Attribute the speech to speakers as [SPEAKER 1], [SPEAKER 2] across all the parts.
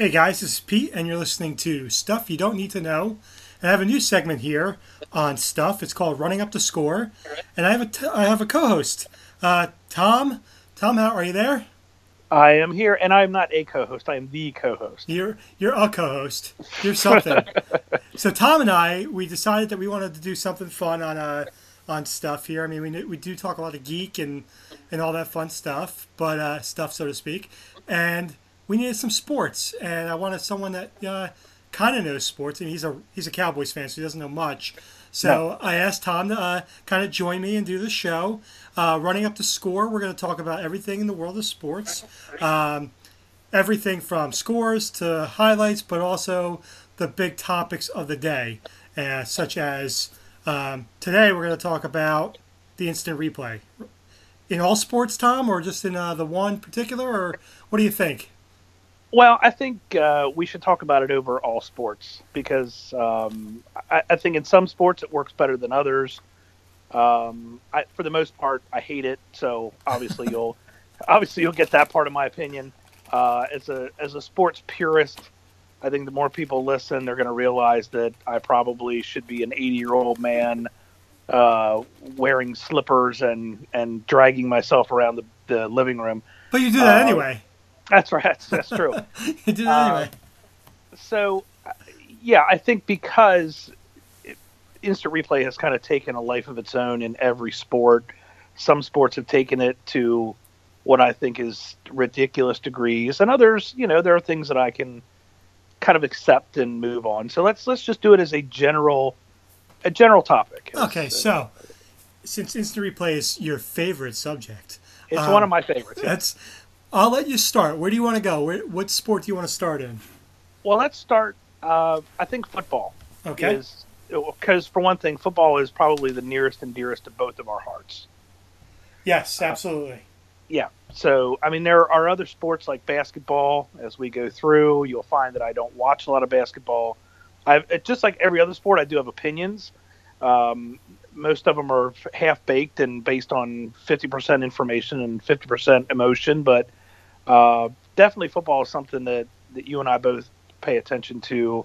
[SPEAKER 1] Hey guys, this is Pete, and you're listening to Stuff You Don't Need to Know. And I have a new segment here on Stuff. It's called Running Up the Score, and I have a t- I have a co-host, uh, Tom. Tom, how are you there?
[SPEAKER 2] I am here, and I am not a co-host. I am the co-host.
[SPEAKER 1] You're you're a co-host. You're something. so Tom and I, we decided that we wanted to do something fun on uh on stuff here. I mean, we we do talk a lot of geek and and all that fun stuff, but uh, stuff so to speak, and we needed some sports, and I wanted someone that uh, kind of knows sports. I mean, he's a he's a Cowboys fan, so he doesn't know much. So no. I asked Tom to uh, kind of join me and do the show. Uh, running up the score, we're going to talk about everything in the world of sports, um, everything from scores to highlights, but also the big topics of the day, uh, such as um, today we're going to talk about the instant replay. In all sports, Tom, or just in uh, the one particular, or what do you think?
[SPEAKER 2] Well, I think uh, we should talk about it over all sports because um, I, I, think in some sports it works better than others. Um, I, for the most part, I hate it. So obviously you'll obviously you'll get that part of my opinion. Uh, as a as a sports purist, I think the more people listen, they're going to realize that I probably should be an 80 year old man uh, wearing slippers and and dragging myself around the, the living room.
[SPEAKER 1] But you do that uh, anyway.
[SPEAKER 2] That's right. That's, that's true.
[SPEAKER 1] you do that anyway.
[SPEAKER 2] Uh, so, yeah, I think because it, instant replay has kind of taken a life of its own in every sport. Some sports have taken it to what I think is ridiculous degrees, and others, you know, there are things that I can kind of accept and move on. So let's let's just do it as a general a general topic.
[SPEAKER 1] Okay, so since instant replay is your favorite subject,
[SPEAKER 2] it's um, one of my favorites.
[SPEAKER 1] Yeah. That's I'll let you start. Where do you want to go? Where, what sport do you want to start in?
[SPEAKER 2] Well, let's start. Uh, I think football.
[SPEAKER 1] Okay.
[SPEAKER 2] Because for one thing, football is probably the nearest and dearest to both of our hearts.
[SPEAKER 1] Yes, absolutely. Uh,
[SPEAKER 2] yeah. So, I mean, there are other sports like basketball. As we go through, you'll find that I don't watch a lot of basketball. I just like every other sport, I do have opinions. Um, most of them are half baked and based on 50% information and 50% emotion, but uh, definitely football is something that, that you and I both pay attention to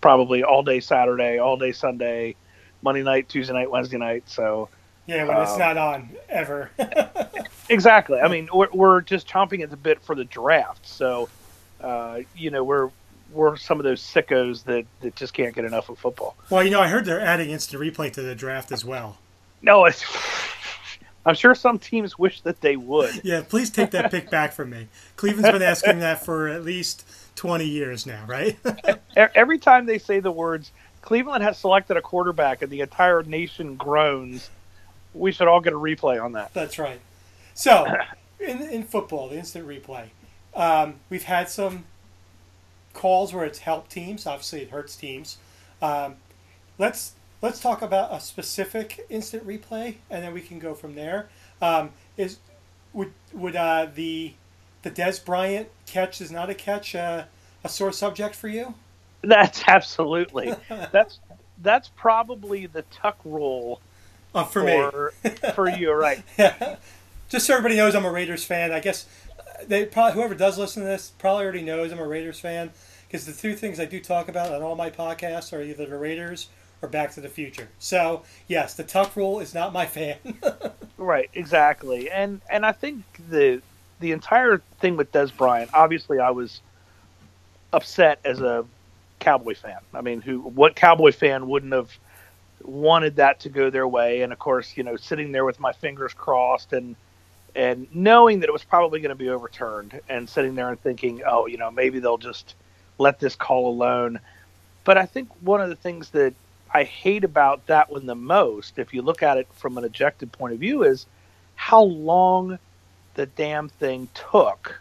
[SPEAKER 2] probably all day Saturday, all day Sunday, Monday night, Tuesday night, Wednesday night. So
[SPEAKER 1] yeah, when it's um, not on ever.
[SPEAKER 2] exactly. I mean, we're, we're just chomping at the bit for the draft. So, uh, you know, we're we're some of those sickos that, that just can't get enough of football.
[SPEAKER 1] Well, you know, I heard they're adding instant replay to the draft as well.
[SPEAKER 2] No, it's I'm sure some teams wish that they would.
[SPEAKER 1] Yeah, please take that pick back from me. Cleveland's been asking that for at least 20 years now, right?
[SPEAKER 2] Every time they say the words, Cleveland has selected a quarterback and the entire nation groans, we should all get a replay on that.
[SPEAKER 1] That's right. So, in, in football, the instant replay, um, we've had some calls where it's helped teams. Obviously, it hurts teams. Um, let's let's talk about a specific instant replay, and then we can go from there. Um, is would would uh, the the Dez Bryant catch is not a catch uh, a sore subject for you?
[SPEAKER 2] That's absolutely that's that's probably the tuck rule
[SPEAKER 1] uh, for, for
[SPEAKER 2] me for you, right?
[SPEAKER 1] yeah. Just so everybody knows, I'm a Raiders fan. I guess they probably whoever does listen to this probably already knows I'm a Raiders fan because the two things I do talk about on all my podcasts are either the Raiders or Back to the Future. So yes, the Tuck rule is not my fan.
[SPEAKER 2] right, exactly, and and I think the the entire thing with Dez Bryant. Obviously, I was upset as a Cowboy fan. I mean, who what Cowboy fan wouldn't have wanted that to go their way? And of course, you know, sitting there with my fingers crossed and and knowing that it was probably going to be overturned, and sitting there and thinking, oh, you know, maybe they'll just let this call alone. But I think one of the things that I hate about that one the most, if you look at it from an objective point of view, is how long the damn thing took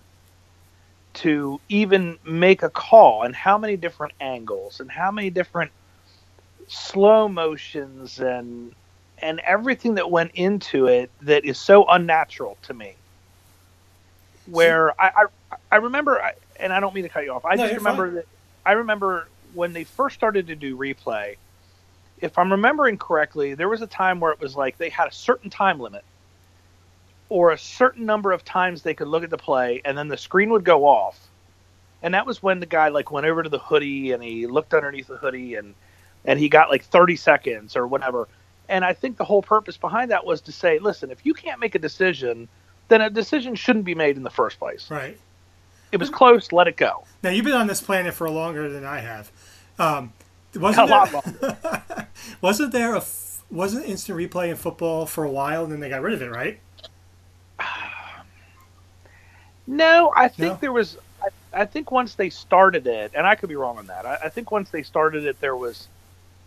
[SPEAKER 2] to even make a call and how many different angles and how many different slow motions and and everything that went into it that is so unnatural to me where I, I, I remember and I don't mean to cut you off I no, just remember fine. that I remember when they first started to do replay if I'm remembering correctly, there was a time where it was like they had a certain time limit or a certain number of times they could look at the play and then the screen would go off and that was when the guy like went over to the hoodie and he looked underneath the hoodie and and he got like 30 seconds or whatever. And I think the whole purpose behind that was to say, listen, if you can't make a decision, then a decision shouldn't be made in the first place.
[SPEAKER 1] Right.
[SPEAKER 2] It was close. Let it go.
[SPEAKER 1] Now you've been on this planet for longer than I have. Um, wasn't there, wasn't there a f- wasn't instant replay in football for a while and then they got rid of it, right?
[SPEAKER 2] No, I think
[SPEAKER 1] No?
[SPEAKER 2] there was. I, I think once they started it, and I could be wrong on that. I, I think once they started it, there was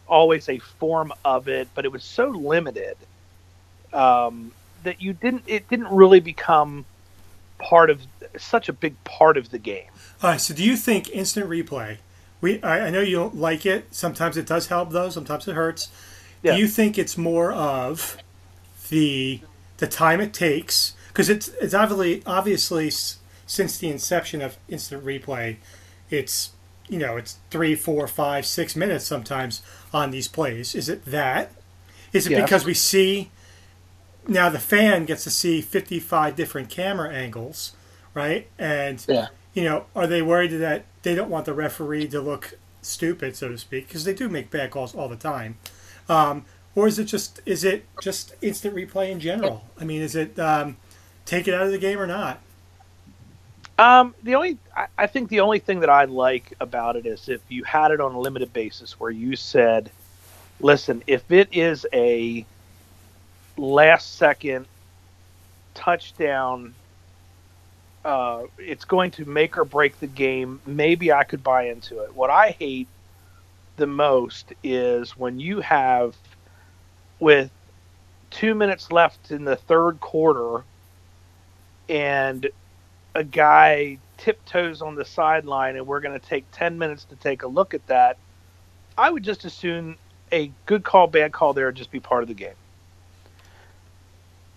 [SPEAKER 2] always a form of it, but it was so limited um, that you didn't. It didn't really become part of such a big part of the game.
[SPEAKER 1] All right. So do you think instant replay? We I, I know you don't like it. Sometimes it does help though. Sometimes it hurts.
[SPEAKER 2] Yeah.
[SPEAKER 1] Do you think it's more of the the time it takes? Because it's it's obviously obviously since the inception of instant replay, it's you know it's three, four, five, six minutes sometimes on these plays. Is it that? Is it because we see now the fan gets to see fifty five different camera angles, right? And
[SPEAKER 2] Yeah.
[SPEAKER 1] you know, are they worried that they don't want the referee to look stupid, so to speak, because they do make bad calls all the time? Um, or is it just is it just instant replay in general? I mean, is it um, take it out of the game or not?
[SPEAKER 2] Um, the only I, I think the only thing that I like about it is if you had it on a limited basis where you said, listen, if it is a last second touchdown, uh, it's going to make or break the game. Maybe I could buy into it. What I hate the most is when you have with two minutes left in the third quarter and a guy tiptoes on the sideline and we're going to take 10 minutes to take a look at that, I would just assume a good call, bad call there would just be part of the game.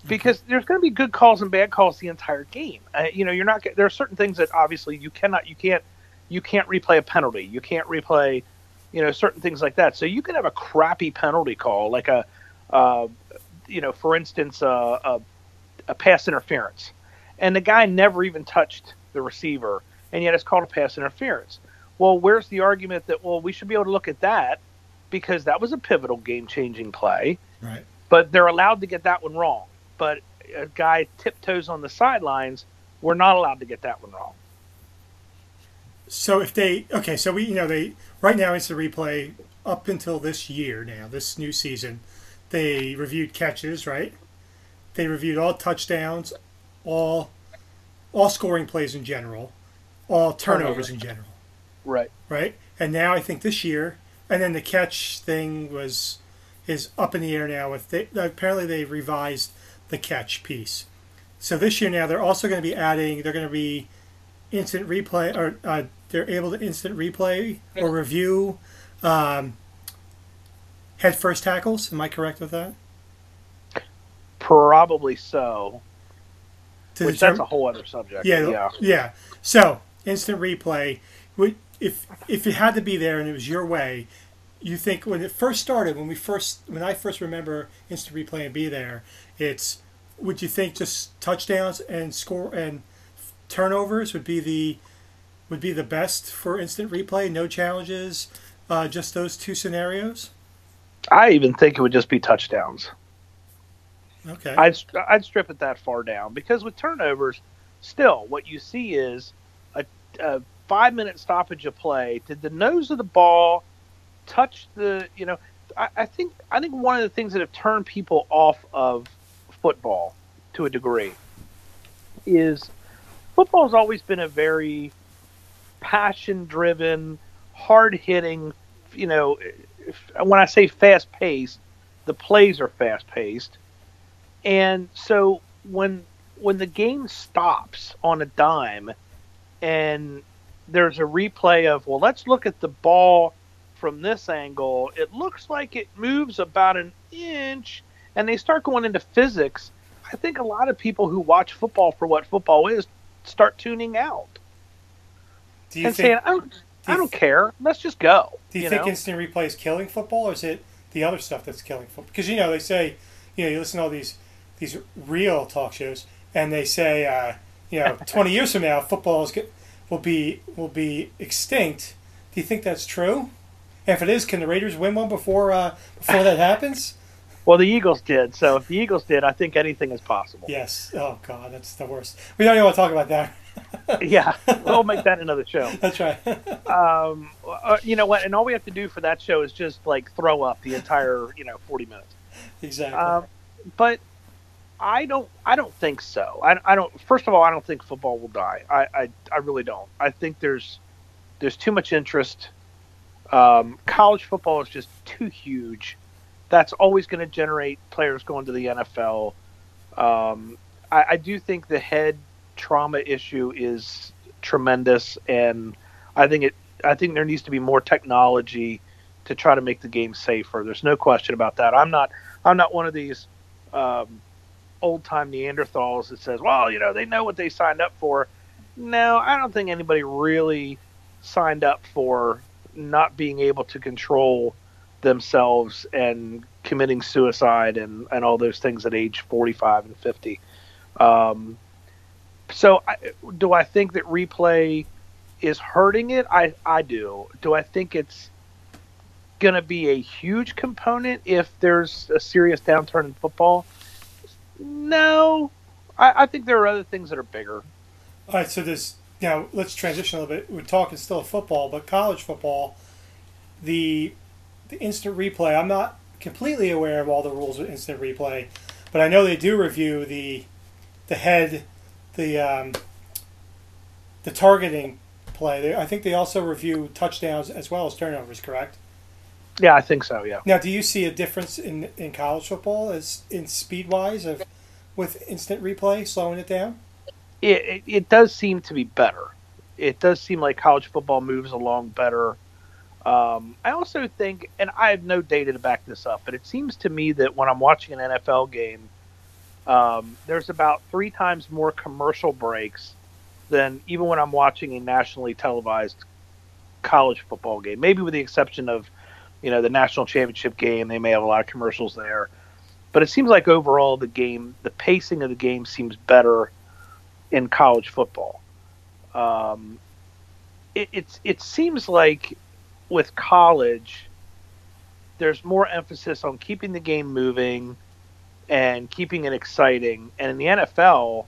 [SPEAKER 2] Because there's going to be good calls and bad calls the entire game. Uh, you know, you're not. There are certain things that obviously you cannot, you can't, you can't replay a penalty. You can't replay, you know, certain things like that. So you can have a crappy penalty call, like a, uh, you know, for instance, a, a, a pass interference and the guy never even touched the receiver, and yet it's called a pass interference. Well, where's the argument that well we should be able to look at that because that was a pivotal game-changing play,
[SPEAKER 1] Right.
[SPEAKER 2] but they're allowed to get that one wrong. But a guy tiptoes on the sidelines, we're not allowed to get that one wrong.
[SPEAKER 1] So if they okay, so we you know they right now instant replay up until this year now this new season, they reviewed catches right. They reviewed all touchdowns, all all scoring plays in general, all turnovers in general.
[SPEAKER 2] Right.
[SPEAKER 1] right? And now I think this year, and then the catch thing was is up in the air now. With they, apparently they revised the catch piece, so this year now they're also going to be adding. They're going to be instant replay, or uh, they're able to instant replay or review um, head first tackles. Am I correct with that?
[SPEAKER 2] Probably so.
[SPEAKER 1] To
[SPEAKER 2] Which
[SPEAKER 1] determine-
[SPEAKER 2] that's a whole other subject.
[SPEAKER 1] Yeah,
[SPEAKER 2] Yeah.
[SPEAKER 1] yeah. So instant replay. If if it had to be there and it was your way, you think when it first started, when we first, when I first remember instant replay and be there, it's would you think just touchdowns and score and turnovers would be the would be the best for instant replay? No challenges, uh, just those two scenarios.
[SPEAKER 2] I even think it would just be touchdowns.
[SPEAKER 1] Okay.
[SPEAKER 2] I'd I'd strip it that far down because with turnovers, still what you see is a, a five minute stoppage of play. Did the nose of the ball touch the? You know, I, I think I think one of the things that have turned people off of football to a degree is football has always been a very passion driven, hard hitting. You know, when I say fast paced, the plays are fast paced and so when when the game stops on a dime and there's a replay of well let's look at the ball from this angle it looks like it moves about an inch and they start going into physics i think a lot of people who watch football for what football is start tuning out
[SPEAKER 1] do you
[SPEAKER 2] and
[SPEAKER 1] think
[SPEAKER 2] saying i don't i
[SPEAKER 1] you
[SPEAKER 2] don't care let's just go
[SPEAKER 1] Do you, think
[SPEAKER 2] know?
[SPEAKER 1] instant replay is killing football, or is it the other stuff that's killing football? Because you know they say, you know, you listen to all these these real talk shows, and they say, uh, you know, twenty years from now, football is. Get, will be will be extinct. Do you think that's true? And if it is, can the Raiders win one before uh, before that happens?
[SPEAKER 2] Well, the Eagles did. So if the Eagles did, I think anything is possible.
[SPEAKER 1] Yes. Oh God, that's the worst. We don't even want to talk about that.
[SPEAKER 2] yeah, we'll make that another show.
[SPEAKER 1] That's right.
[SPEAKER 2] um, uh, you know what? And all we have to do for that show is just like throw up the entire, you know, forty minutes.
[SPEAKER 1] Exactly.
[SPEAKER 2] Um, but I don't. I don't think so. I, I don't. First of all, I don't think football will die. I, I, I really don't. I think there's there's too much interest. Um, college football is just too huge. That's always going to generate players going to the NFL. Um, I, I do think the head trauma issue is tremendous, and I think it. I think there needs to be more technology to try to make the game safer. There's no question about that. I'm not. I'm not one of these um, old time Neanderthals that says, "Well, you know, they know what they signed up for." No, I don't think anybody really signed up for not being able to control themselves and committing suicide and, and all those things at age 45 and 50. Um, so, I, do I think that replay is hurting it? I, I do. Do I think it's going to be a huge component if there's a serious downturn in football? No. I, I think there are other things that are bigger.
[SPEAKER 1] All right, so this now let's transition a little bit. We're talking still football, but college football, the the instant replay. I'm not completely aware of all the rules of instant replay, but I know they do review the the head, the um, the targeting play. They, I think they also review touchdowns as well as turnovers. Correct?
[SPEAKER 2] Yeah, I think so. Yeah.
[SPEAKER 1] Now, do you see a difference in in college football as in speed wise of with instant replay slowing it down?
[SPEAKER 2] It, it, it does seem to be better. It does seem like college football moves along better. Um, I also think, and I have no data to back this up, but it seems to me that when I'm watching an NFL game, um, there's about three times more commercial breaks than even when I'm watching a nationally televised college football game. Maybe with the exception of, you know, the national championship game, they may have a lot of commercials there. But it seems like overall the game, the pacing of the game seems better in college football. Um, it, it's it seems like with college, there's more emphasis on keeping the game moving and keeping it exciting. And in the NFL,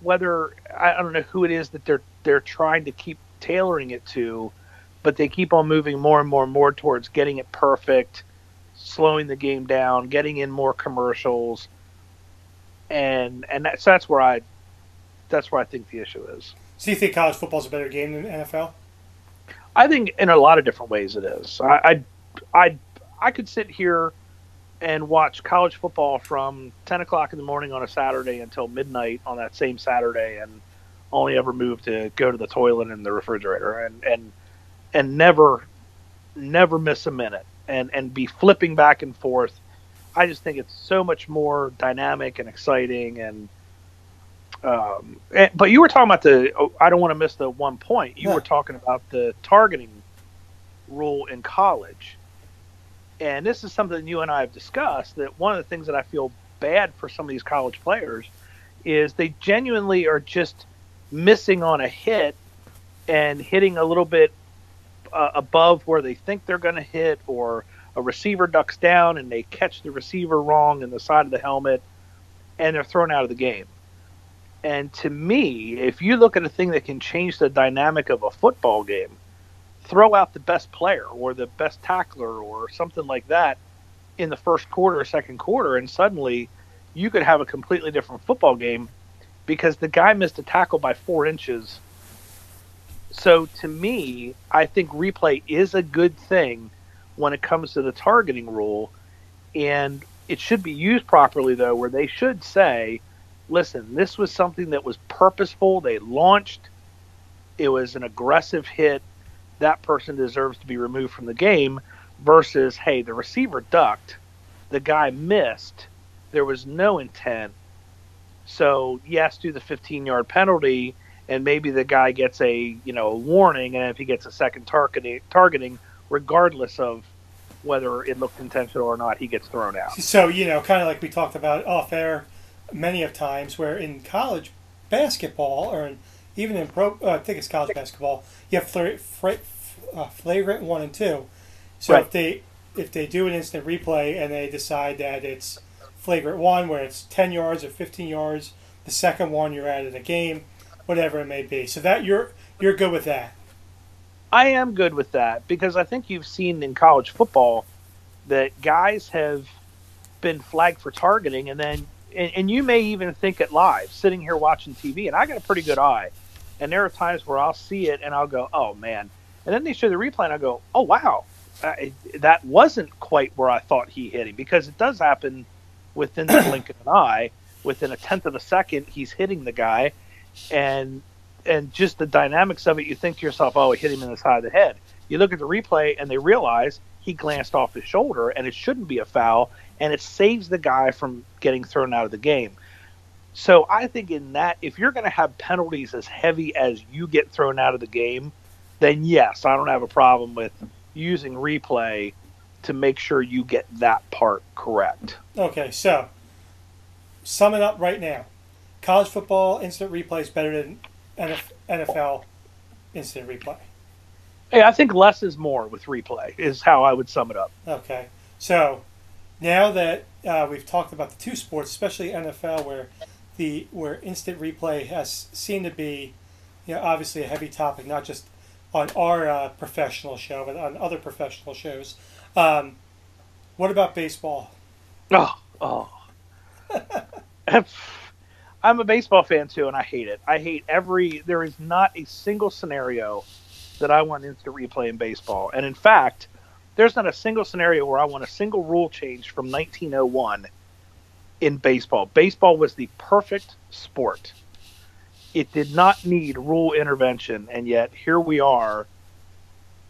[SPEAKER 2] whether I don't know who it is that they're they're trying to keep tailoring it to, but they keep on moving more and more and more towards getting it perfect, slowing the game down, getting in more commercials, and and that's that's where I that's where I think the issue is.
[SPEAKER 1] So you think college football is a better game than NFL?
[SPEAKER 2] I think in a lot of different ways it is. I, I, I, I could sit here and watch college football from 10 o'clock in the morning on a Saturday until midnight on that same Saturday and only ever move to go to the toilet and the refrigerator and, and, and never, never miss a minute and, and be flipping back and forth. I just think it's so much more dynamic and exciting and, um, and, but you were talking about the. Oh, I don't want to miss the one point. You yeah. were talking about the targeting rule in college, and this is something you and I have discussed. That one of the things that I feel bad for some of these college players is they genuinely are just missing on a hit and hitting a little bit uh, above where they think they're going to hit, or a receiver ducks down and they catch the receiver wrong in the side of the helmet, and they're thrown out of the game and to me, if you look at a thing that can change the dynamic of a football game, throw out the best player or the best tackler or something like that in the first quarter or second quarter, and suddenly you could have a completely different football game because the guy missed a tackle by four inches. So to me, I think replay is a good thing when it comes to the targeting rule, and it should be used properly though, where they should say listen, this was something that was purposeful. They launched. It was an aggressive hit. That person deserves to be removed from the game versus, hey, the receiver ducked. The guy missed. There was no intent. So, yes, do the 15 yard penalty, and maybe the guy gets a you know a warning, and if he gets a second targeting, targeting regardless of whether it looked intentional or not, he gets thrown out.
[SPEAKER 1] So, you know, kind of like we talked about off air many of times where in college basketball or in even in pro, uh, I think it's college basketball, you have fla- fra- uh, flagrant one and two. So
[SPEAKER 2] Right.
[SPEAKER 1] if they if they do an instant replay and they decide that it's flagrant one where it's ten yards or fifteen yards, the second one you're out of the game, whatever it may be. So that you're you're good with that.
[SPEAKER 2] I am good with that because I think you've seen in college football that guys have been flagged for targeting, and then and, and you may even think it live, sitting here watching TV, and I got a pretty good eye, and there are times where I'll see it and I'll go, oh man, and then they show the replay and I go, oh wow, uh, it- that wasn't quite where I thought he hit him because it does happen within the blink of an eye, within a tenth of a second, he's hitting the guy, and and just the dynamics of it, you think to yourself, oh, he hit him in the side of the head. You look at the replay and they realize he glanced off his shoulder and it shouldn't be a foul and it saves the guy from getting thrown out of the game. So I think in that, if you're going to have penalties as heavy as you get thrown out of the game, then yes, I don't have a problem with using replay to make sure you get that part correct.
[SPEAKER 1] Okay, so sum it up right now. College football instant replay is better than NFL instant replay.
[SPEAKER 2] Hey, I think less is more with replay, is how I would sum it up.
[SPEAKER 1] Okay, so now that uh, we've talked about the two sports, especially NFL, where the where instant replay has seemed to be, you know, obviously a heavy topic, not just on our uh, professional show, but on other professional shows. Um, what about baseball?
[SPEAKER 2] Oh, oh. I'm a baseball fan too, and I hate it. I hate every. There is not a single scenario that I want instant replay in baseball, and in fact, there's not a single scenario where I want a single rule change from 1901 in baseball. Baseball was the perfect sport. It did not need rule intervention, and yet here we are.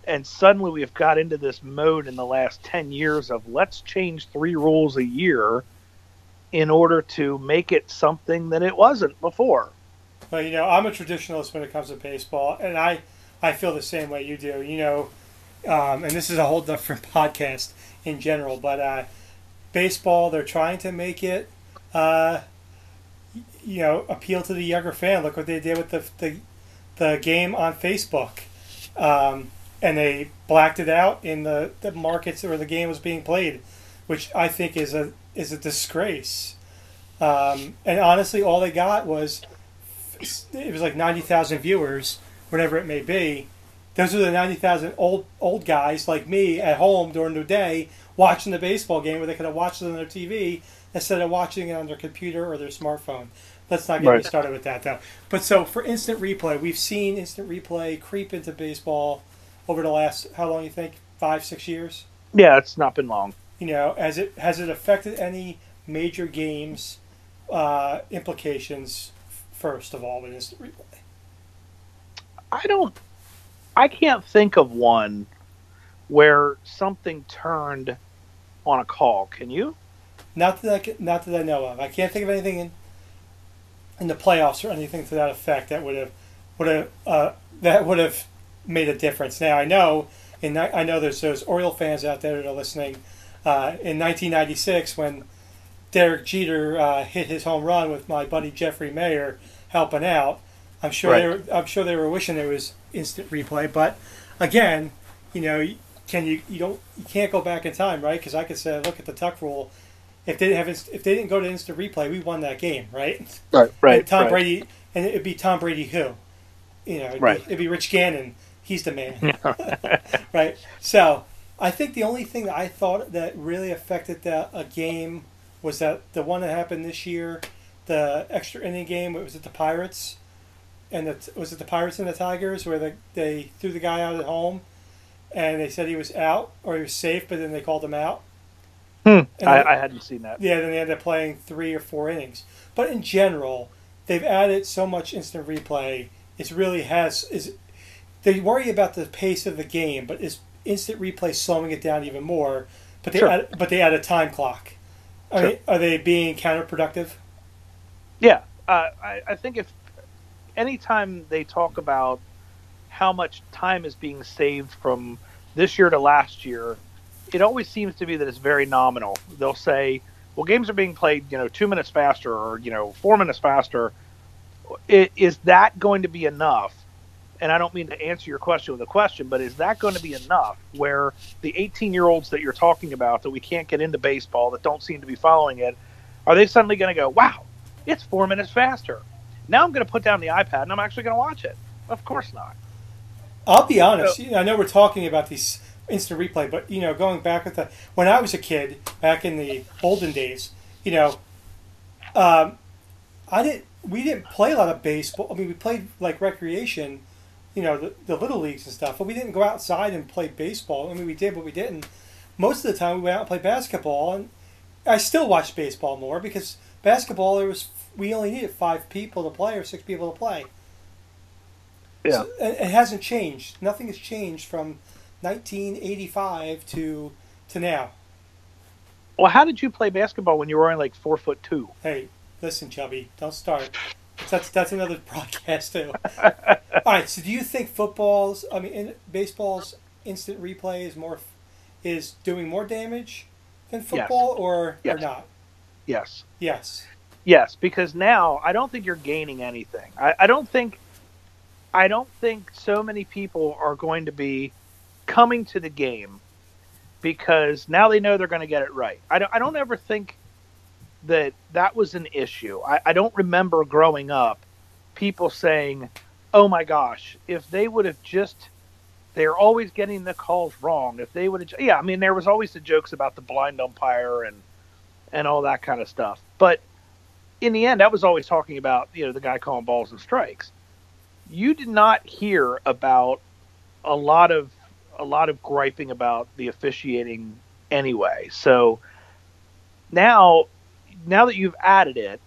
[SPEAKER 2] And suddenly we've got into this mode in the last 10 years of let's change three rules a year in order to make it something that it wasn't before.
[SPEAKER 1] Well, you know, I'm a traditionalist when it comes to baseball, and I, I feel the same way you do. You know, um, and this is a whole different podcast in general, but uh, baseball, they're trying to make it, uh, you know, appeal to the younger fan. Look what they did with the the, the game on Facebook, um, and they blacked it out in the, the markets where the game was being played, which I think is a is a disgrace. Um, and honestly, all they got was it was like ninety thousand viewers, whatever it may be. Those are the ninety thousand old old guys like me at home during the day watching the baseball game where they could have watched it on their TV instead of watching it on their computer or their smartphone. Let's not get me
[SPEAKER 2] Right.
[SPEAKER 1] started with that though. But so for instant replay, we've seen instant replay creep into baseball over the last how long you think five six years.
[SPEAKER 2] Yeah, it's not been long.
[SPEAKER 1] You know, has it has it affected any major games uh, implications? First of all, with instant replay.
[SPEAKER 2] I don't. I can't think of one where something turned on a call. Can you?
[SPEAKER 1] Not that I can, not that I know of. I can't think of anything in in the playoffs or anything to that effect that would have would have uh, that would have made a difference. Now I know in I know there's those Oriole fans out there that are listening. Uh, in 1996, when Derek Jeter uh, hit his home run with my buddy Jeffrey Maier helping out, I'm sure they were, I'm sure they were wishing there was instant replay. But again, you know, can you you don't you can't go back in time, right? Because I could say, look at the Tuck rule. If they didn't have inst- if they didn't go to instant replay, we won that game, right?
[SPEAKER 2] Right.
[SPEAKER 1] And Tom Brady, and it'd be Tom Brady who, you know, it'd,
[SPEAKER 2] Right.
[SPEAKER 1] be, it'd be Rich Gannon. He's the man, right? So I think the only thing that I thought that really affected the, a game was that the one that happened this year, the extra inning game. It Was it the Pirates? And the, was it the Pirates and the Tigers where they, they threw the guy out at home, and they said he was out or he was safe, but then they called him out.
[SPEAKER 2] Hmm. I,
[SPEAKER 1] then-
[SPEAKER 2] I hadn't seen that.
[SPEAKER 1] yeah, then they ended up playing three or four innings. But in general, they've added so much instant replay. It really has is. They worry about the pace of the game, but is instant replay slowing it down even more? But they
[SPEAKER 2] Sure.
[SPEAKER 1] add, but they add a time clock. I
[SPEAKER 2] Sure.
[SPEAKER 1] mean, are they being counterproductive?
[SPEAKER 2] Yeah, uh, I, I think if anytime they talk about how much time is being saved from this year to last year, it always seems to be that it's very nominal. They'll say, "Well, games are being played, you know, two minutes faster, or you know, four minutes faster." is that going to be enough? And I don't mean to answer your question with a question, but is that going to be enough where the 18 year olds that you're talking about that we can't get into baseball, that don't seem to be following it, are they suddenly going to go, wow, it's four minutes faster? Now I'm going to put down the iPad and I'm actually going to watch it. Of course not.
[SPEAKER 1] I'll be honest. So, I know we're talking about these instant replay, but you know, going back with the when I was a kid, back in the olden days, you know, um, I didn't. We didn't play a lot of baseball. I mean, we played like recreation, you know, the, the little leagues and stuff. But we didn't go outside and play baseball. I mean, we did, but we didn't. Most of the time, we went out and played basketball, and I still watch baseball more because basketball there was we only needed five people to play or six people to play.
[SPEAKER 2] Yeah,
[SPEAKER 1] so, it hasn't changed. Nothing has changed from 1985 to to now.
[SPEAKER 2] Well, how did you play basketball when you were only like four foot two?
[SPEAKER 1] Hey, listen, Chubby, don't start. That's that's another broadcast too. All right. So, do you think football's, I mean, in, baseball's instant replay is more is doing more damage than football,
[SPEAKER 2] yes.
[SPEAKER 1] or
[SPEAKER 2] yes.
[SPEAKER 1] or not?
[SPEAKER 2] Yes.
[SPEAKER 1] Yes.
[SPEAKER 2] Yes, because now I don't think you're gaining anything. I, I don't think I don't think so many people are going to be coming to the game because now they know they're going to get it right. I don't, I don't ever think that that was an issue. I, I don't remember growing up people saying, oh my gosh, if they would have just, they're always getting the calls wrong. If they would have, yeah, I mean, there was always the jokes about the blind umpire and, and all that kind of stuff. But in the end, I was always talking about, you know, the guy calling balls and strikes. You did not hear about a lot of a lot of griping about the officiating anyway. So now, now that you've added it,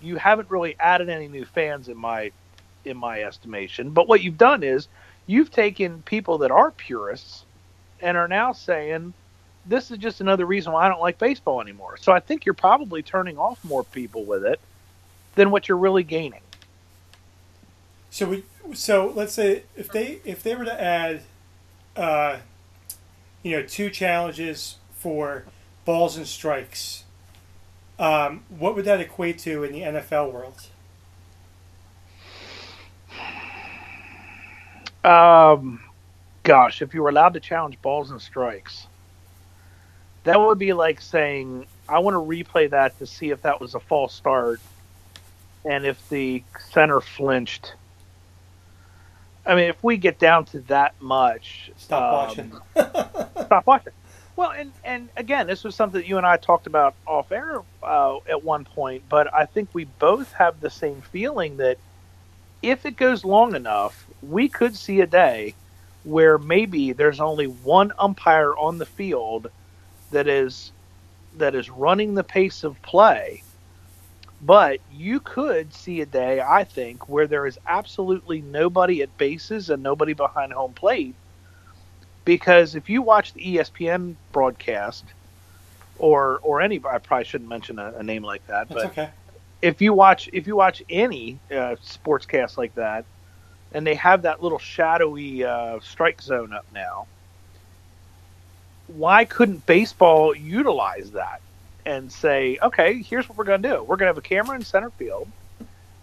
[SPEAKER 2] you haven't really added any new fans in my in my estimation. But what you've done is you've taken people that are purists and are now saying this is just another reason why I don't like baseball anymore. So I think you're probably turning off more people with it than what you're really gaining.
[SPEAKER 1] So we so let's say if they if they were to add uh, you know, two challenges for balls and strikes. Um, what would that equate to in the NFL world?
[SPEAKER 2] Um, gosh, if you were allowed to challenge balls and strikes, that would be like saying, I want to replay that to see if that was a false start and if the center flinched I mean, if we get down to that much,
[SPEAKER 1] stop um, watching.
[SPEAKER 2] stop watching. Well, and and again, this was something that you and I talked about off air uh, at one point, but I think we both have the same feeling that if it goes long enough, we could see a day where maybe there's only one umpire on the field that is that is running the pace of play but you could see a day, I think, where there is absolutely nobody at bases and nobody behind home plate. Because if you watch the ESPN broadcast, or or any, I probably shouldn't mention a, a name like that,
[SPEAKER 1] That's
[SPEAKER 2] but
[SPEAKER 1] okay.
[SPEAKER 2] if you watch if you watch any uh, sportscast like that, and they have that little shadowy uh, strike zone up now, why couldn't baseball utilize that? and say, okay, here's what we're going to do. We're going to have a camera in center field.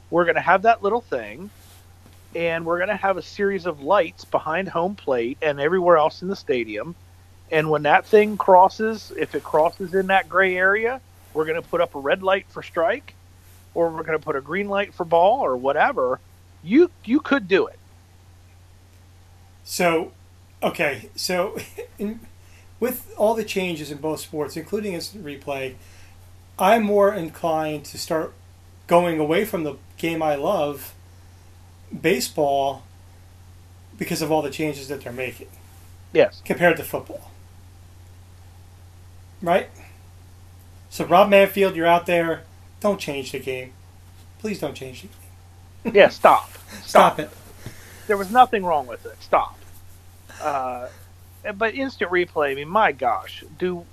[SPEAKER 2] We're going to have that little thing, and we're going to have a series of lights behind home plate and everywhere else in the stadium. And when that thing crosses, if it crosses in that gray area, we're going to put up a red light for strike, or we're going to put a green light for ball, or whatever. You you could do it.
[SPEAKER 1] So, okay, so with all the changes in both sports, including instant replay, I'm more inclined to start going away from the game I love, baseball, because of all the changes that they're making.
[SPEAKER 2] Yes.
[SPEAKER 1] Compared to football. Right? So, Rob Manfred, you're out there. Don't change the game. Please don't change the
[SPEAKER 2] game. yeah, stop.
[SPEAKER 1] stop. Stop it.
[SPEAKER 2] There was nothing wrong with it. Stop. Uh, but instant replay. I mean, my gosh, do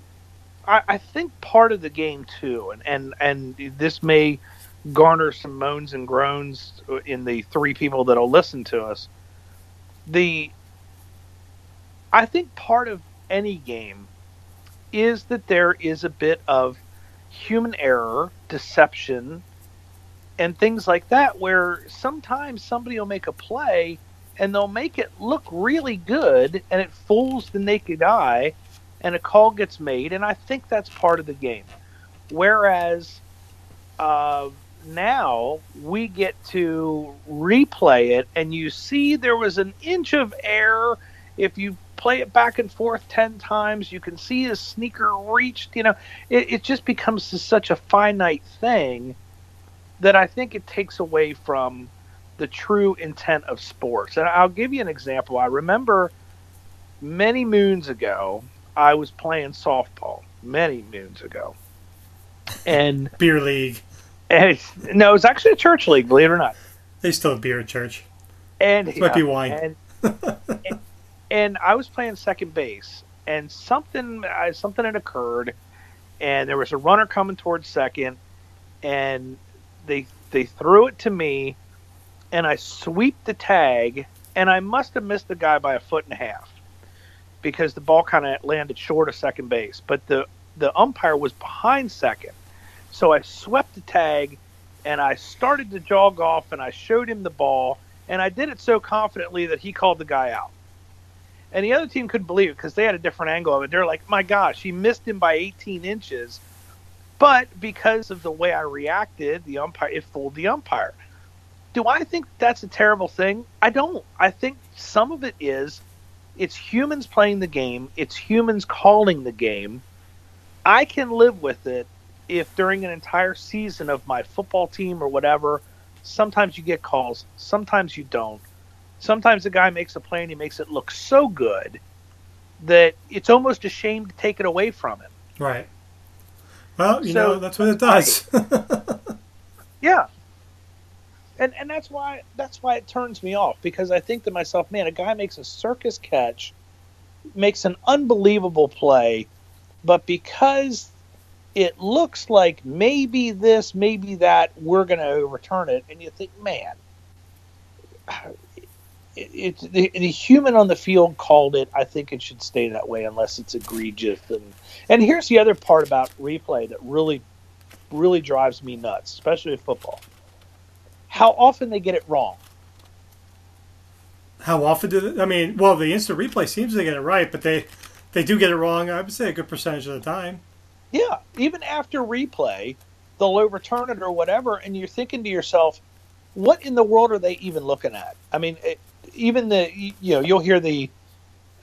[SPEAKER 2] I, I think part of the game too, and and and this may garner some moans and groans in the three people that'll listen to us. The I think part of any game is that there is a bit of human error, deception, and things like that where sometimes somebody will make a play and they'll make it look really good and it fools the naked eye and a call gets made and i think that's part of the game. Whereas uh, now we get to replay it and you see there was an inch of air. If you play it back and forth 10 times you can see his sneaker reached you know. It, it just becomes such a finite thing that i think it takes away from the true intent of sports and i'll give you an example i remember many moons ago i was playing softball many moons ago and
[SPEAKER 1] beer league
[SPEAKER 2] and it's, no, it's actually a church league, believe it or not.
[SPEAKER 1] They still have beer at church.
[SPEAKER 2] And
[SPEAKER 1] This might be wine.
[SPEAKER 2] And, and, and I was playing second base, and something something had occurred, and there was a runner coming towards second, and they they threw it to me, and I sweep the tag, and I must have missed the guy by a foot and a half, because the ball kind of landed short of second base, but the the umpire was behind second. So I swept the tag and I started to jog off and I showed him the ball and I did it so confidently that he called the guy out. And the other team couldn't believe it because they had a different angle of it. They're like, my gosh, he missed him by 18 inches. But because of the way I reacted, the umpire it fooled the umpire. Do I think that's a terrible thing? I don't. I think some of it is it's humans playing the game, it's humans calling the game. I can live with it if during an entire season of my football team or whatever, sometimes you get calls, sometimes you don't. Sometimes the guy makes a play and he makes it look so good that it's almost a shame to take it away from him.
[SPEAKER 1] Right. Well, you
[SPEAKER 2] So-
[SPEAKER 1] know, that's what it does.
[SPEAKER 2] Yeah. And and that's why that's why it turns me off because I think to myself, man, a guy makes a circus catch, makes an unbelievable play, but because it looks like maybe this, maybe that, we're going to overturn it, and you think, man, it, it's the, the human on the field called it. I think it should stay that way unless it's egregious. And and here's the other part about replay that really really drives me nuts, especially with football. How often they get it wrong.
[SPEAKER 1] How often do they, I mean, well, the instant replay seems to get it right, but they they do get it wrong, I would say a good percentage of the time.
[SPEAKER 2] Yeah, even after replay, they'll overturn it or whatever, and you're thinking to yourself, what in the world are they even looking at? I mean, it, even the you know you'll hear the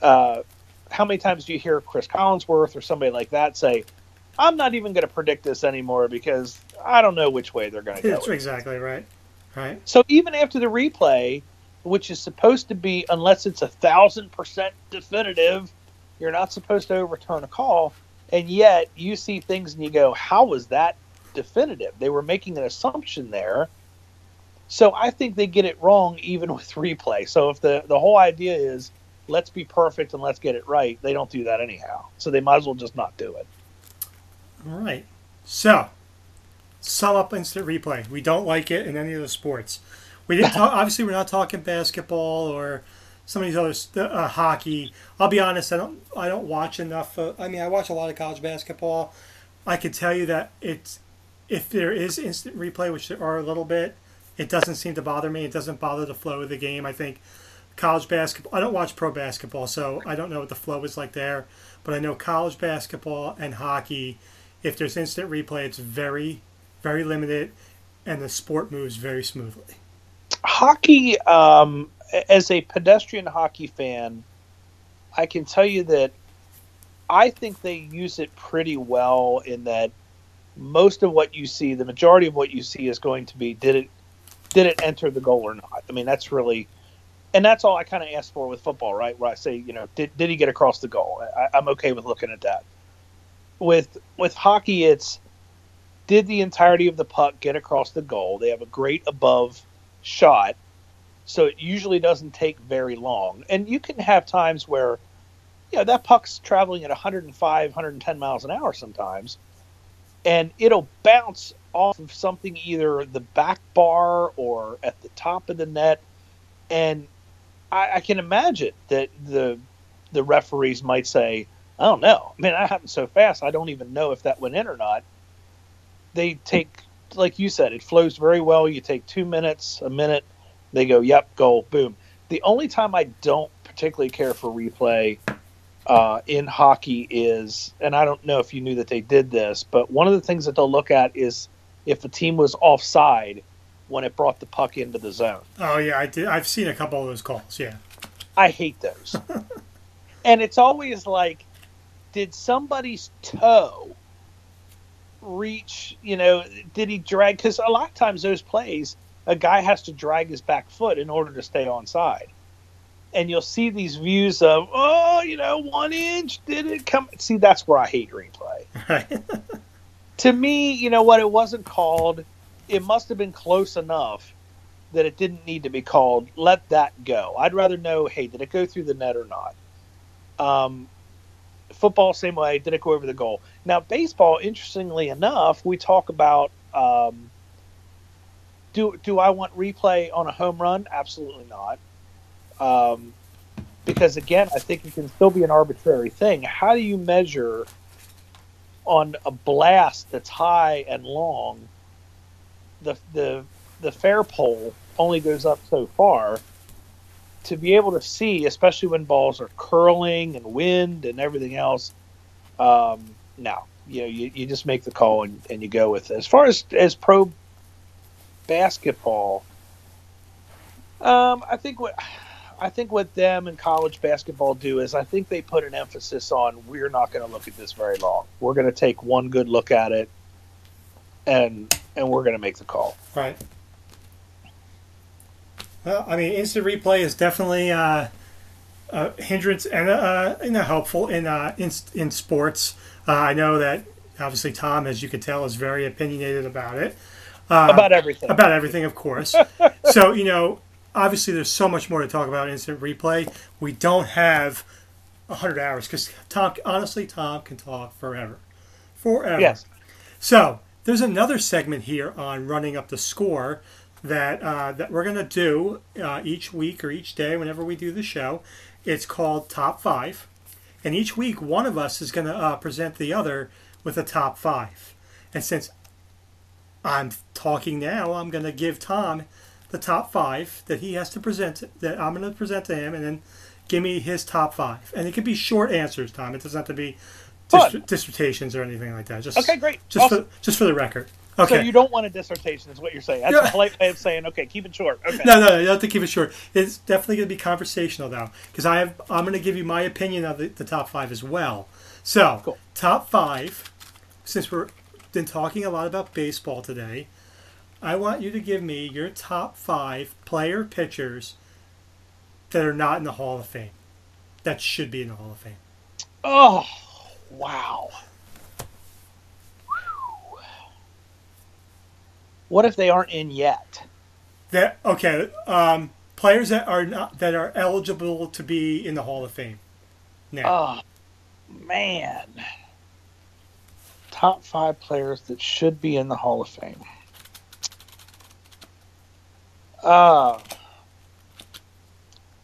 [SPEAKER 2] uh, how many times do you hear Chris Collinsworth or somebody like that say, "I'm not even going to predict this anymore because I don't know which way they're going to go."
[SPEAKER 1] That's exactly right. Right.
[SPEAKER 2] So even after the replay, which is supposed to be, unless it's a thousand percent definitive, you're not supposed to overturn a call. And yet you see things and you go, how was that definitive? They were making an assumption there. So I think they get it wrong even with replay. So if the, the whole idea is let's be perfect and let's get it right, they don't do that anyhow. So they might as well just not do it.
[SPEAKER 1] All right. So, sum up instant replay. We don't like it in any of the sports. We didn't talk. obviously, we're not talking basketball or some of these other st- uh, hockey. I'll be honest. I don't. I don't watch enough. Uh, I mean, I watch a lot of college basketball. I can tell you that it's if there is instant replay, which there are a little bit, it doesn't seem to bother me. It doesn't bother the flow of the game. I think college basketball. I don't watch pro basketball, so I don't know what the flow is like there. But I know college basketball and hockey. If there's instant replay, it's very, very limited, and the sport moves very smoothly.
[SPEAKER 2] hockey um, as a pedestrian hockey fan i can tell you that i think they use it pretty well in that most of what you see the majority of what you see is going to be did it did it enter the goal or not? I mean that's really and that's all i kind of ask for with football right? Where i say you know did, did he get across the goal? I, i'm okay with looking at that. With with hockey it's did the entirety of the puck get across the goal. They have a great above shot so it usually doesn't take very long. And you can have times where you know that puck's traveling at 105 110 miles an hour sometimes and it'll bounce off of something either the back bar or at the top of the net. And i, I can imagine that the the referees might say i don't know. I mean that happened so fast. I don't even know if that went in or not they take like you said, it flows very well. You take two minutes, a minute, they go, "Yep, goal, boom." The only time I don't particularly care for replay uh, in hockey is, and I don't know if you knew that they did this, but one of the things that they'll look at is if a team was offside when it brought the puck into the zone.
[SPEAKER 1] Oh yeah, I did. I've seen a couple of those calls. Yeah,
[SPEAKER 2] I hate those. and it's always like, did somebody's toe reach? You know, did he drag? Because a lot of times those plays, a guy has to drag his back foot in order to stay on side. And you'll see these views of, oh, you know, one inch, did it come? See, that's where I hate replay.
[SPEAKER 1] right.
[SPEAKER 2] to me, you know what? It wasn't called. It must have been close enough that it didn't need to be called. Let that go. I'd rather know, hey, did it go through the net or not? Um, football, same way. Did it go over the goal? Now, baseball, interestingly enough, we talk about. Um, do do I want replay on a home run? Absolutely not. Um, because again, I think it can still be an arbitrary thing. How do you measure on a blast that's high and long? The the the fair pole only goes up so far. To be able to see, especially when balls are curling and wind and everything else, um, no, you know, you, you just make the call and, and you go with it. As far as as pro basketball, um, I think what I think what them and college basketball do is I think they put an emphasis on we're not going to look at this very long. We're going to take one good look at it, and and we're going to make the call.
[SPEAKER 1] Right. Well, I mean, instant replay is definitely uh, a hindrance and a, uh, and a helpful in uh, in in sports. Uh, I know that obviously Tom, as you can tell, is very opinionated about it. Uh,
[SPEAKER 2] About everything.
[SPEAKER 1] About everything, of course. so you know, obviously, there's so much more to talk about instant replay. We don't have hundred hours because Tom, honestly, Tom can talk forever, forever.
[SPEAKER 2] Yes.
[SPEAKER 1] So there's another segment here on running up the score that uh, that we're gonna do uh, each week or each day whenever we do the show. It's called Top Five, and each week one of us is gonna uh, present the other with a top five. And since I'm talking now, I'm gonna give Tom the top five that he has to present. That I'm gonna present to him, and then give me his top five. And it could be short answers, Tom. It doesn't have to be dis- dissertations or anything like that. Just
[SPEAKER 2] Okay, great.
[SPEAKER 1] Just
[SPEAKER 2] Awesome.
[SPEAKER 1] for just for the record. Okay.
[SPEAKER 2] So you don't want a dissertation, is what you're saying. That's
[SPEAKER 1] Yeah.
[SPEAKER 2] a polite way of saying, okay, keep it short. Okay.
[SPEAKER 1] No, no, you have to keep it short. It's definitely going to be conversational though, because I have I'm going to give you my opinion of the, the top five as well. So,
[SPEAKER 2] Cool.
[SPEAKER 1] top five. Since we've been talking a lot about baseball today, I want you to give me your top five player pitchers that are not in the Hall of Fame. That should be in the Hall of Fame.
[SPEAKER 2] Oh, wow. What if they aren't in yet?
[SPEAKER 1] That okay. Um, players that are not that are eligible to be in the Hall of Fame. Now,
[SPEAKER 2] Oh, man. Top five players that should be in the Hall of Fame. Uh,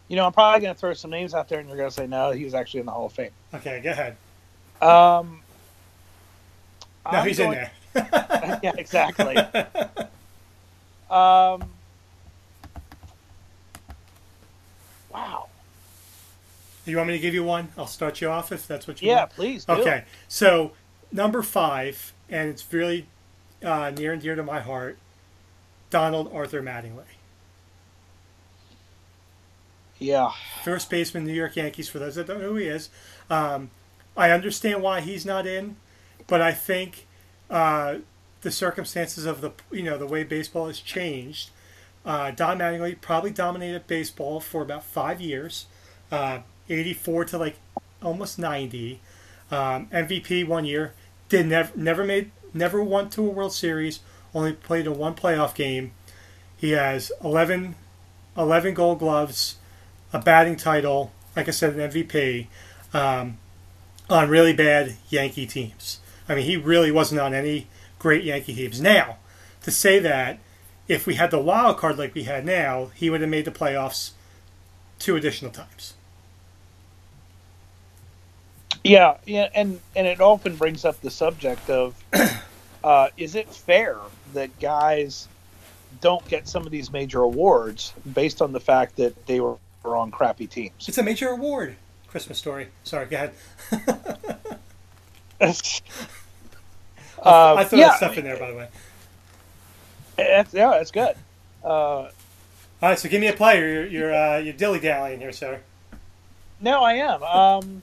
[SPEAKER 2] you know, I'm probably going to throw some names out there, and you're going to say, no, he was actually in the Hall of Fame.
[SPEAKER 1] okay, go ahead.
[SPEAKER 2] Um,
[SPEAKER 1] No,
[SPEAKER 2] I'm
[SPEAKER 1] he's
[SPEAKER 2] going-
[SPEAKER 1] in there.
[SPEAKER 2] yeah, exactly. um, wow.
[SPEAKER 1] You want me to give you one? I'll start you off if that's what you
[SPEAKER 2] Yeah,
[SPEAKER 1] want.
[SPEAKER 2] please do.
[SPEAKER 1] Okay. So number five, and it's really uh, near and dear to my heart, Donald Arthur Mattingly,
[SPEAKER 2] Yeah.
[SPEAKER 1] first baseman, New York Yankees. For those that don't know who he is, um, I understand why he's not in, but I think uh, the circumstances of the you know the way baseball has changed. Uh, Don Mattingly probably dominated baseball for about five years, uh, 84 to like almost 90. Um, MVP one year, did never never made never won to a World Series, only played in one playoff game. He has 11, 11 Gold Gloves, a batting title, like I said, an MVP, um, on really bad Yankee teams. I mean, he really wasn't on any great Yankee teams. Now, to say that if we had the wild card like we had now, he would have made the playoffs two additional times.
[SPEAKER 2] Yeah, yeah, and and it often brings up the subject of uh, is it fair that guys don't get some of these major awards based on the fact that they were, were on crappy teams?
[SPEAKER 1] It's a major award. Christmas story. Sorry, go ahead.
[SPEAKER 2] uh,
[SPEAKER 1] I threw
[SPEAKER 2] yeah,
[SPEAKER 1] that stuff in there, by the way.
[SPEAKER 2] That's, yeah, that's good. Uh,
[SPEAKER 1] All right, so give me a player. You're you're, uh, you're dilly dallying here, sir.
[SPEAKER 2] no, I am. Um,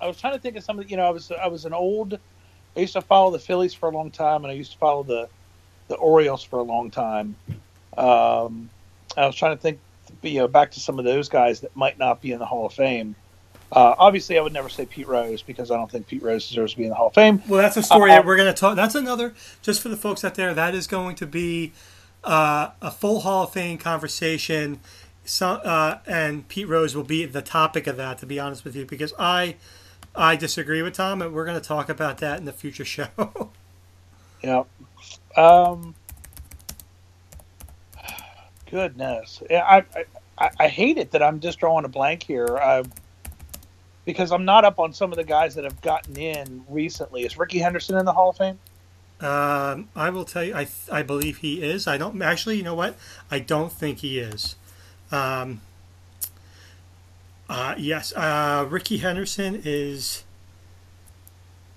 [SPEAKER 2] I was trying to think of something. You know, I was I was an old. I used to follow the Phillies for a long time, and I used to follow the the Orioles for a long time. Um, I was trying to think, you know, back to some of those guys that might not be in the Hall of Fame. Uh, obviously, I would never say Pete Rose because I don't think Pete Rose deserves to be in the Hall of Fame.
[SPEAKER 1] Well, that's a story
[SPEAKER 2] Uh,
[SPEAKER 1] that we're going to talk. That's another, just for the folks out there, that is going to be uh, a full Hall of Fame conversation. So, uh, and Pete Rose will be the topic of that, to be honest with you, because I, I disagree with Tom, and we're going to talk about that in the future show.
[SPEAKER 2] Yeah. Um. Goodness, yeah, I, I I hate it that I'm just drawing a blank here. Uh, because I'm not up on some of the guys that have gotten in recently. Is Rickey Henderson in the Hall of Fame?
[SPEAKER 1] um, I will tell you, I, I believe he is. I don't actually. You know what? I don't think he is. Um, uh, yes, uh, Rickey Henderson is.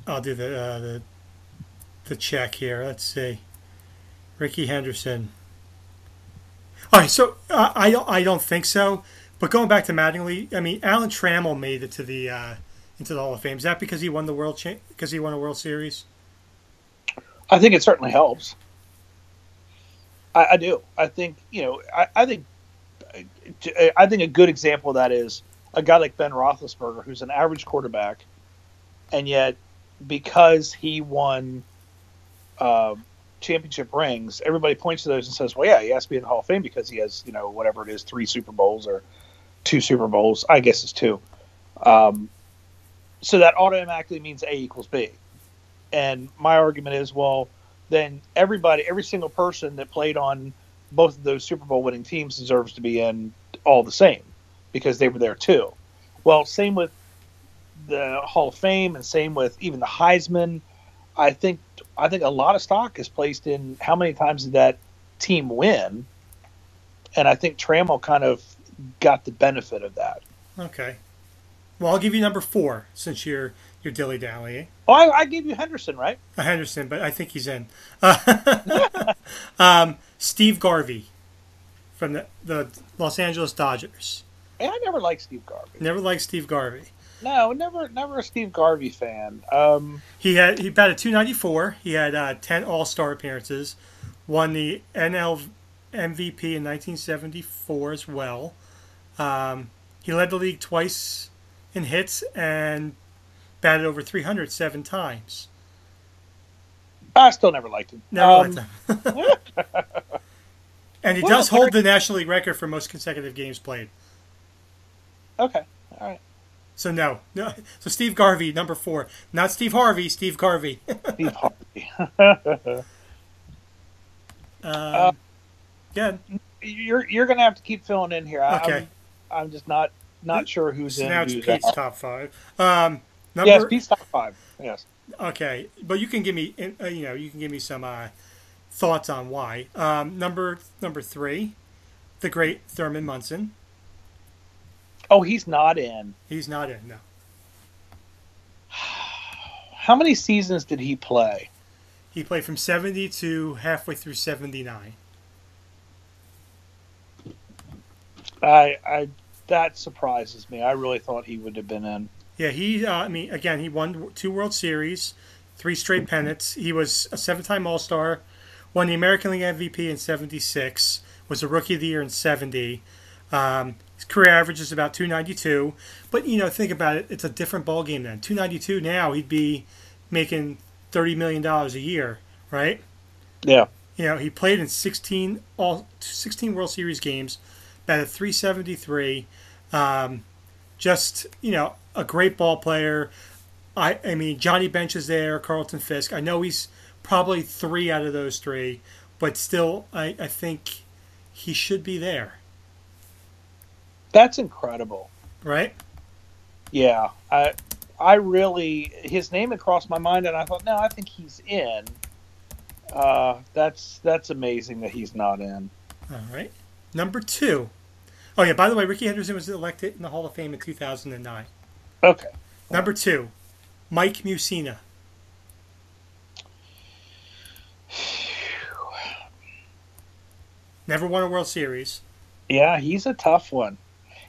[SPEAKER 1] I'll do the uh, the the check here. Let's see. Rickey Henderson. All right, so uh, I don't I don't think so. But going back to Mattingly, I mean, Alan Trammell made it to the uh, into the Hall of Fame. Is that because he won the world cha- because he won a World Series?
[SPEAKER 2] I think it certainly helps. I, I do. I think you know. I, I think. I think a good example of that is a guy like Ben Roethlisberger, who's an average quarterback, and yet because he won uh, championship rings, everybody points to those and says, "Well, yeah, he has to be in the Hall of Fame because he has, you know, whatever it is, three Super Bowls or two Super Bowls. I guess it's two. Um, so that automatically means A equals B. And my argument is, well, then everybody, every single person that played on both of those Super Bowl winning teams deserves to be in Hall of Fame because they were there too. Well, same with the Hall of Fame and same with even the Heisman. I think I think a lot of stock is placed in how many times did that team win, and I think Trammell kind of got the benefit of that.
[SPEAKER 1] Okay. Well, I'll give you number four since you're you're dilly dallying.
[SPEAKER 2] Oh, I, I gave you Henderson, right?
[SPEAKER 1] Uh, Henderson, but I think he's in. Uh, um, Steve Garvey from the, the Los Angeles Dodgers.
[SPEAKER 2] And I never liked Steve Garvey.
[SPEAKER 1] Never liked Steve Garvey.
[SPEAKER 2] No, never, never a Steve Garvey fan. Um,
[SPEAKER 1] He had he batted 294. He had uh, 10 All Star appearances. Won the NL MVP in 1974 as well. Um, he led the league twice in hits and batted over 300 seven times.
[SPEAKER 2] I still never liked him.
[SPEAKER 1] Never
[SPEAKER 2] Um,
[SPEAKER 1] liked him. and he
[SPEAKER 2] Well,
[SPEAKER 1] does hold the National League record for most consecutive games played.
[SPEAKER 2] Okay, all right.
[SPEAKER 1] So no, no. So Steve Garvey, number four, not Steve Harvey, Steve Garvey.
[SPEAKER 2] Steve Harvey.
[SPEAKER 1] um, good.
[SPEAKER 2] you're you're gonna have to keep filling in here.
[SPEAKER 1] Okay.
[SPEAKER 2] I'm, I'm just not not sure who's
[SPEAKER 1] So
[SPEAKER 2] in.
[SPEAKER 1] now it's
[SPEAKER 2] who's
[SPEAKER 1] Pete's
[SPEAKER 2] out.
[SPEAKER 1] top five. Um, number
[SPEAKER 2] Yes, Pete's top five. Yes.
[SPEAKER 1] okay, but you can give me, uh, you know, you can give me some uh, thoughts on why. Um, number number three, the great Thurman Munson.
[SPEAKER 2] Oh, he's not in.
[SPEAKER 1] He's not in. No,
[SPEAKER 2] How many seasons did he play?
[SPEAKER 1] he played from seventy to halfway through seventy nine.
[SPEAKER 2] I I that surprises me. I really thought he would have been in.
[SPEAKER 1] Yeah, he. Uh, I mean, again, he won two World Series, three straight pennants. He was a seven-time All-Star, won the American League MVP in '76, was a Rookie of the Year in '70. Um, his career average is about 292. But you know, think about it; it's a different ball game then. 292 now, he'd be making 30 million dollars a year, right?
[SPEAKER 2] Yeah.
[SPEAKER 1] You know, he played in 16 all 16 World Series games, batted 373. Um, just you know, a great ball player. I I mean, Johnny Bench is there, Carlton Fisk. I know he's probably three out of those three, but still, I I think he should be there,
[SPEAKER 2] That's incredible.
[SPEAKER 1] right?
[SPEAKER 2] Yeah. I I really his name had crossed my mind and I thought, no, I think he's in. Uh, that's that's amazing that he's not in.
[SPEAKER 1] All right. Number two. Oh yeah. By the way, Rickey Henderson was elected in the Hall of Fame in 2009.
[SPEAKER 2] Okay.
[SPEAKER 1] Number two, Mike Mussina. Never won a World Series.
[SPEAKER 2] Yeah, he's a tough one.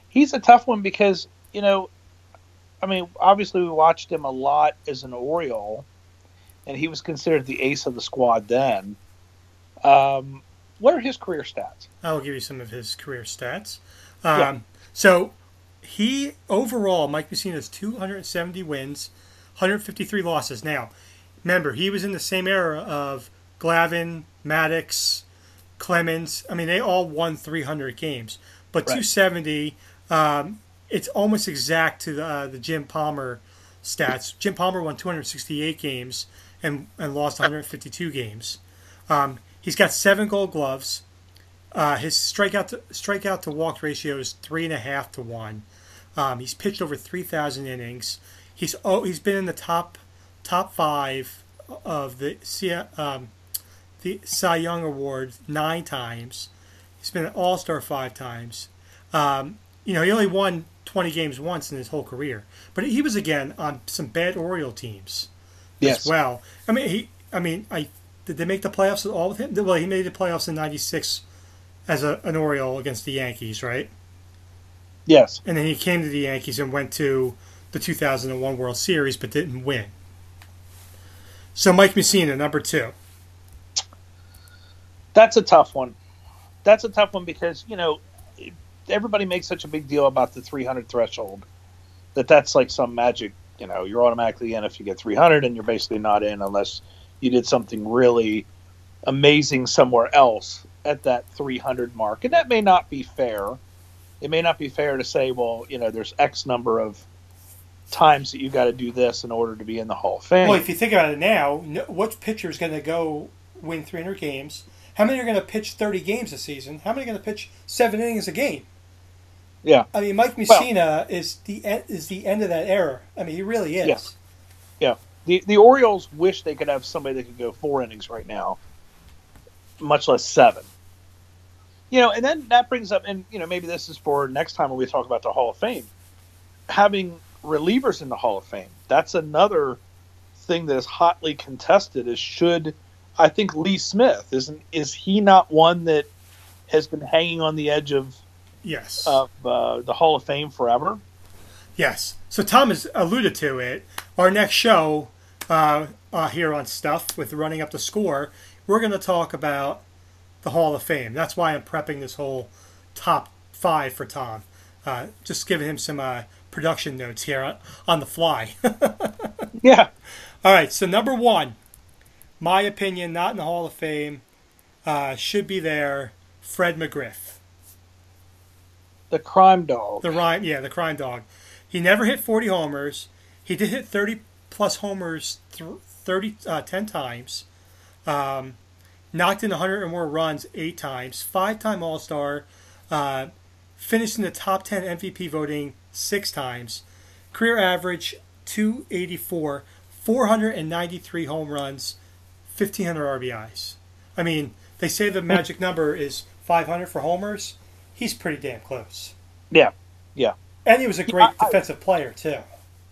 [SPEAKER 2] He's a tough one because you know, I mean, obviously we watched him a lot as an Oriole, and he was considered the ace of the squad then. Um, what are his career stats?
[SPEAKER 1] I will give you some of his career stats. Um, yeah. So he overall, Mike Mussina has 270 wins, 153 losses. Now, remember, he was in the same era of Glavine, Maddux, Clemens. I mean, they all won 300 games, but right. 270. Um, it's almost exact to the, uh, the Jim Palmer stats. Jim Palmer won 268 games and, and lost 152 games. Um, he's got seven Gold Gloves. Uh, his strikeout to, strikeout to walk ratio is three and a half to one. Um, he's pitched over 3,000 innings. He's oh, he's been in the top top five of the um, the Cy Young Award nine times. He's been an All Star five times. Um, you know, he only won 20 games once in his whole career, but he was again on some bad Oriole teams yes. as well. I mean, he. I mean, I did they make the playoffs at all with him? Well, he made the playoffs in '96 as a, an Oriole against the Yankees, right?
[SPEAKER 2] Yes.
[SPEAKER 1] And then he came to the Yankees and went to the 2001 World Series, but didn't win. So Mike Mussina, number two.
[SPEAKER 2] That's a tough one. That's a tough one because you know everybody makes such a big deal about the 300 threshold that that's like some magic. You know, you're automatically in if you get 300, and you're basically not in unless you did something really amazing somewhere else at that 300 mark. And that may not be fair it may not be fair to say, well, you know, there's X number of times that you got to do this in order to be in the Hall of Fame.
[SPEAKER 1] Well, if you think about it now, what pitcher is going to go win 300 games? How many are going to pitch 30 games a season? How many are going to pitch seven innings a game?
[SPEAKER 2] Yeah,
[SPEAKER 1] I mean, Mike Mussina well, is the is the end of that era. I mean, he really is.
[SPEAKER 2] Yeah. yeah. The the Orioles wish they could have somebody that could go four innings right now, much less seven you know, and then that brings up, and you know, maybe this is for next time when we talk about the Hall of Fame, having relievers in the Hall of Fame. That's another thing that is hotly contested. Is should I think Lee Smith isn't is he not one that has been hanging on the edge of
[SPEAKER 1] yes
[SPEAKER 2] of uh, the Hall of Fame forever?
[SPEAKER 1] Yes. So Tom has alluded to it. Our next show uh, uh, here on Stuff with running up the score, we're going to talk about the Hall of Fame. That's why I'm prepping this whole top five for Tom. Uh, just giving him some uh, production notes here on, on the fly.
[SPEAKER 2] yeah.
[SPEAKER 1] All right. So number one, my opinion, not in the Hall of Fame, uh, should be there. Fred McGriff.
[SPEAKER 2] The crime dog.
[SPEAKER 1] The rhyme, yeah, the crime dog. He never hit 40 homers. He did hit 30 plus homers, th- 30, uh, 10 times. Um, knocked in 100 or more runs eight times, five time All Star, uh, finished in the top 10 MVP voting six times, career average 284, 493 home runs, 1,500 RBIs. I mean, they say the magic number is 500 for homers. He's pretty damn close.
[SPEAKER 2] Yeah, yeah.
[SPEAKER 1] And he was a great yeah, defensive I, player, too.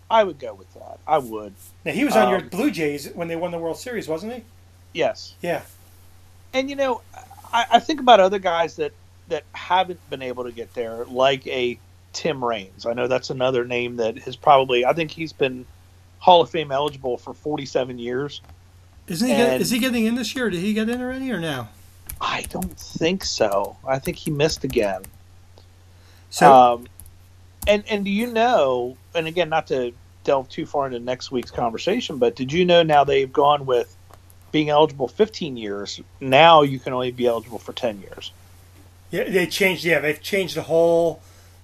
[SPEAKER 2] I would go with that. I would.
[SPEAKER 1] Now, he was on um, your Blue Jays when they won the World Series, wasn't he?
[SPEAKER 2] Yes.
[SPEAKER 1] Yeah
[SPEAKER 2] and you know, I, I think about other guys that that haven't been able to get there, like a Tim Raines. I know that's another name that has probably. I think he's been Hall of Fame eligible for 47 years.
[SPEAKER 1] Isn't he? Get, is he getting in this year? Did he get in already or now?
[SPEAKER 2] I don't think so. I think he missed again. So, um, and and do you know? And again, not to delve too far into next week's conversation, but did you know now they've gone with being eligible 15 years. Now you can only be eligible for 10 years.
[SPEAKER 1] Yeah, they changed. Yeah, they've changed the whole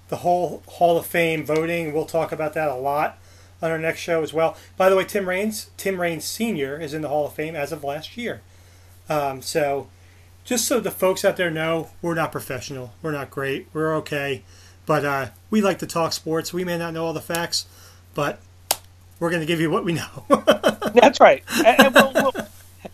[SPEAKER 1] the whole Hall of Fame voting. We'll talk about that a lot on our next show as well. By the way, Tim Raines, Tim Raines Senior, is in the Hall of Fame as of last year. Um, so, just so the folks out there know, we're not professional. We're not great. We're okay, but uh, we like to talk sports. We may not know all the facts, but we're going to give you what we know.
[SPEAKER 2] That's right. And, and we'll, we'll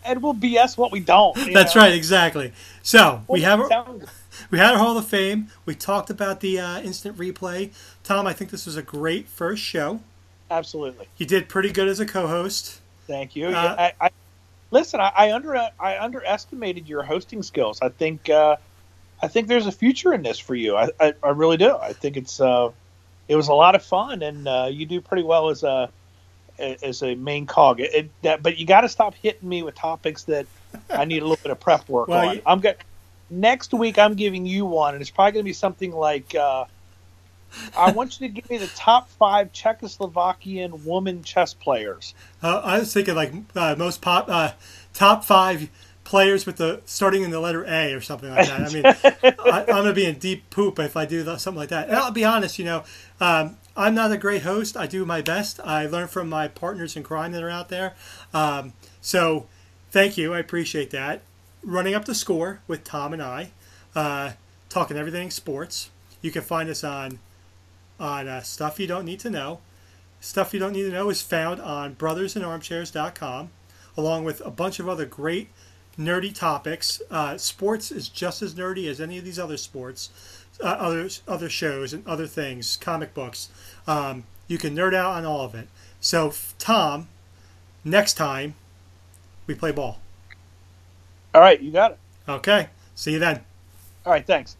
[SPEAKER 2] and we'll BS what we don't.
[SPEAKER 1] That's
[SPEAKER 2] know?
[SPEAKER 1] right, exactly. So we have
[SPEAKER 2] sounds-
[SPEAKER 1] we had our Hall of Fame. We talked about the uh, instant replay. Tom, I think this was a great first show.
[SPEAKER 2] absolutely.
[SPEAKER 1] You did pretty good as a co-host.
[SPEAKER 2] Thank you.
[SPEAKER 1] Uh,
[SPEAKER 2] Yeah, I, I, listen, I, I under I underestimated your hosting skills. I think uh, I think there's a future in this for you. I, I, I really do. I think it's uh, it was a lot of fun, and uh, you do pretty well as a as a main cog. It, it- that, but you got to stop hitting me with topics that I need a little bit of prep work
[SPEAKER 1] Well,
[SPEAKER 2] on.
[SPEAKER 1] you-
[SPEAKER 2] I'm good. Next week, I'm giving you one, and it's probably going to be something like. Uh, I want you to give me the top five Czechoslovakian woman chess players.
[SPEAKER 1] Uh, I was thinking like uh, most pop uh, top five players with the starting in the letter A or something like that. I mean, I, I'm gonna be in deep poop if I do something like that. And I'll be honest, you know, um, I'm not a great host. I do my best. I learn from my partners in crime that are out there. Um, so, thank you. I appreciate that. Running up the score with Tom and I, uh, talking everything sports. You can find us on on uh, stuff you don't need to know. Stuff you don't need to know is found on brothersandarmchairs.com, along with a bunch of other great nerdy topics. Uh, sports is just as nerdy as any of these other sports, uh, other other shows and other things, comic books. Um, you can nerd out on all of it. So, Tom, next time we play ball.
[SPEAKER 2] All right, you got it.
[SPEAKER 1] Okay. See you then.
[SPEAKER 2] All right, thanks.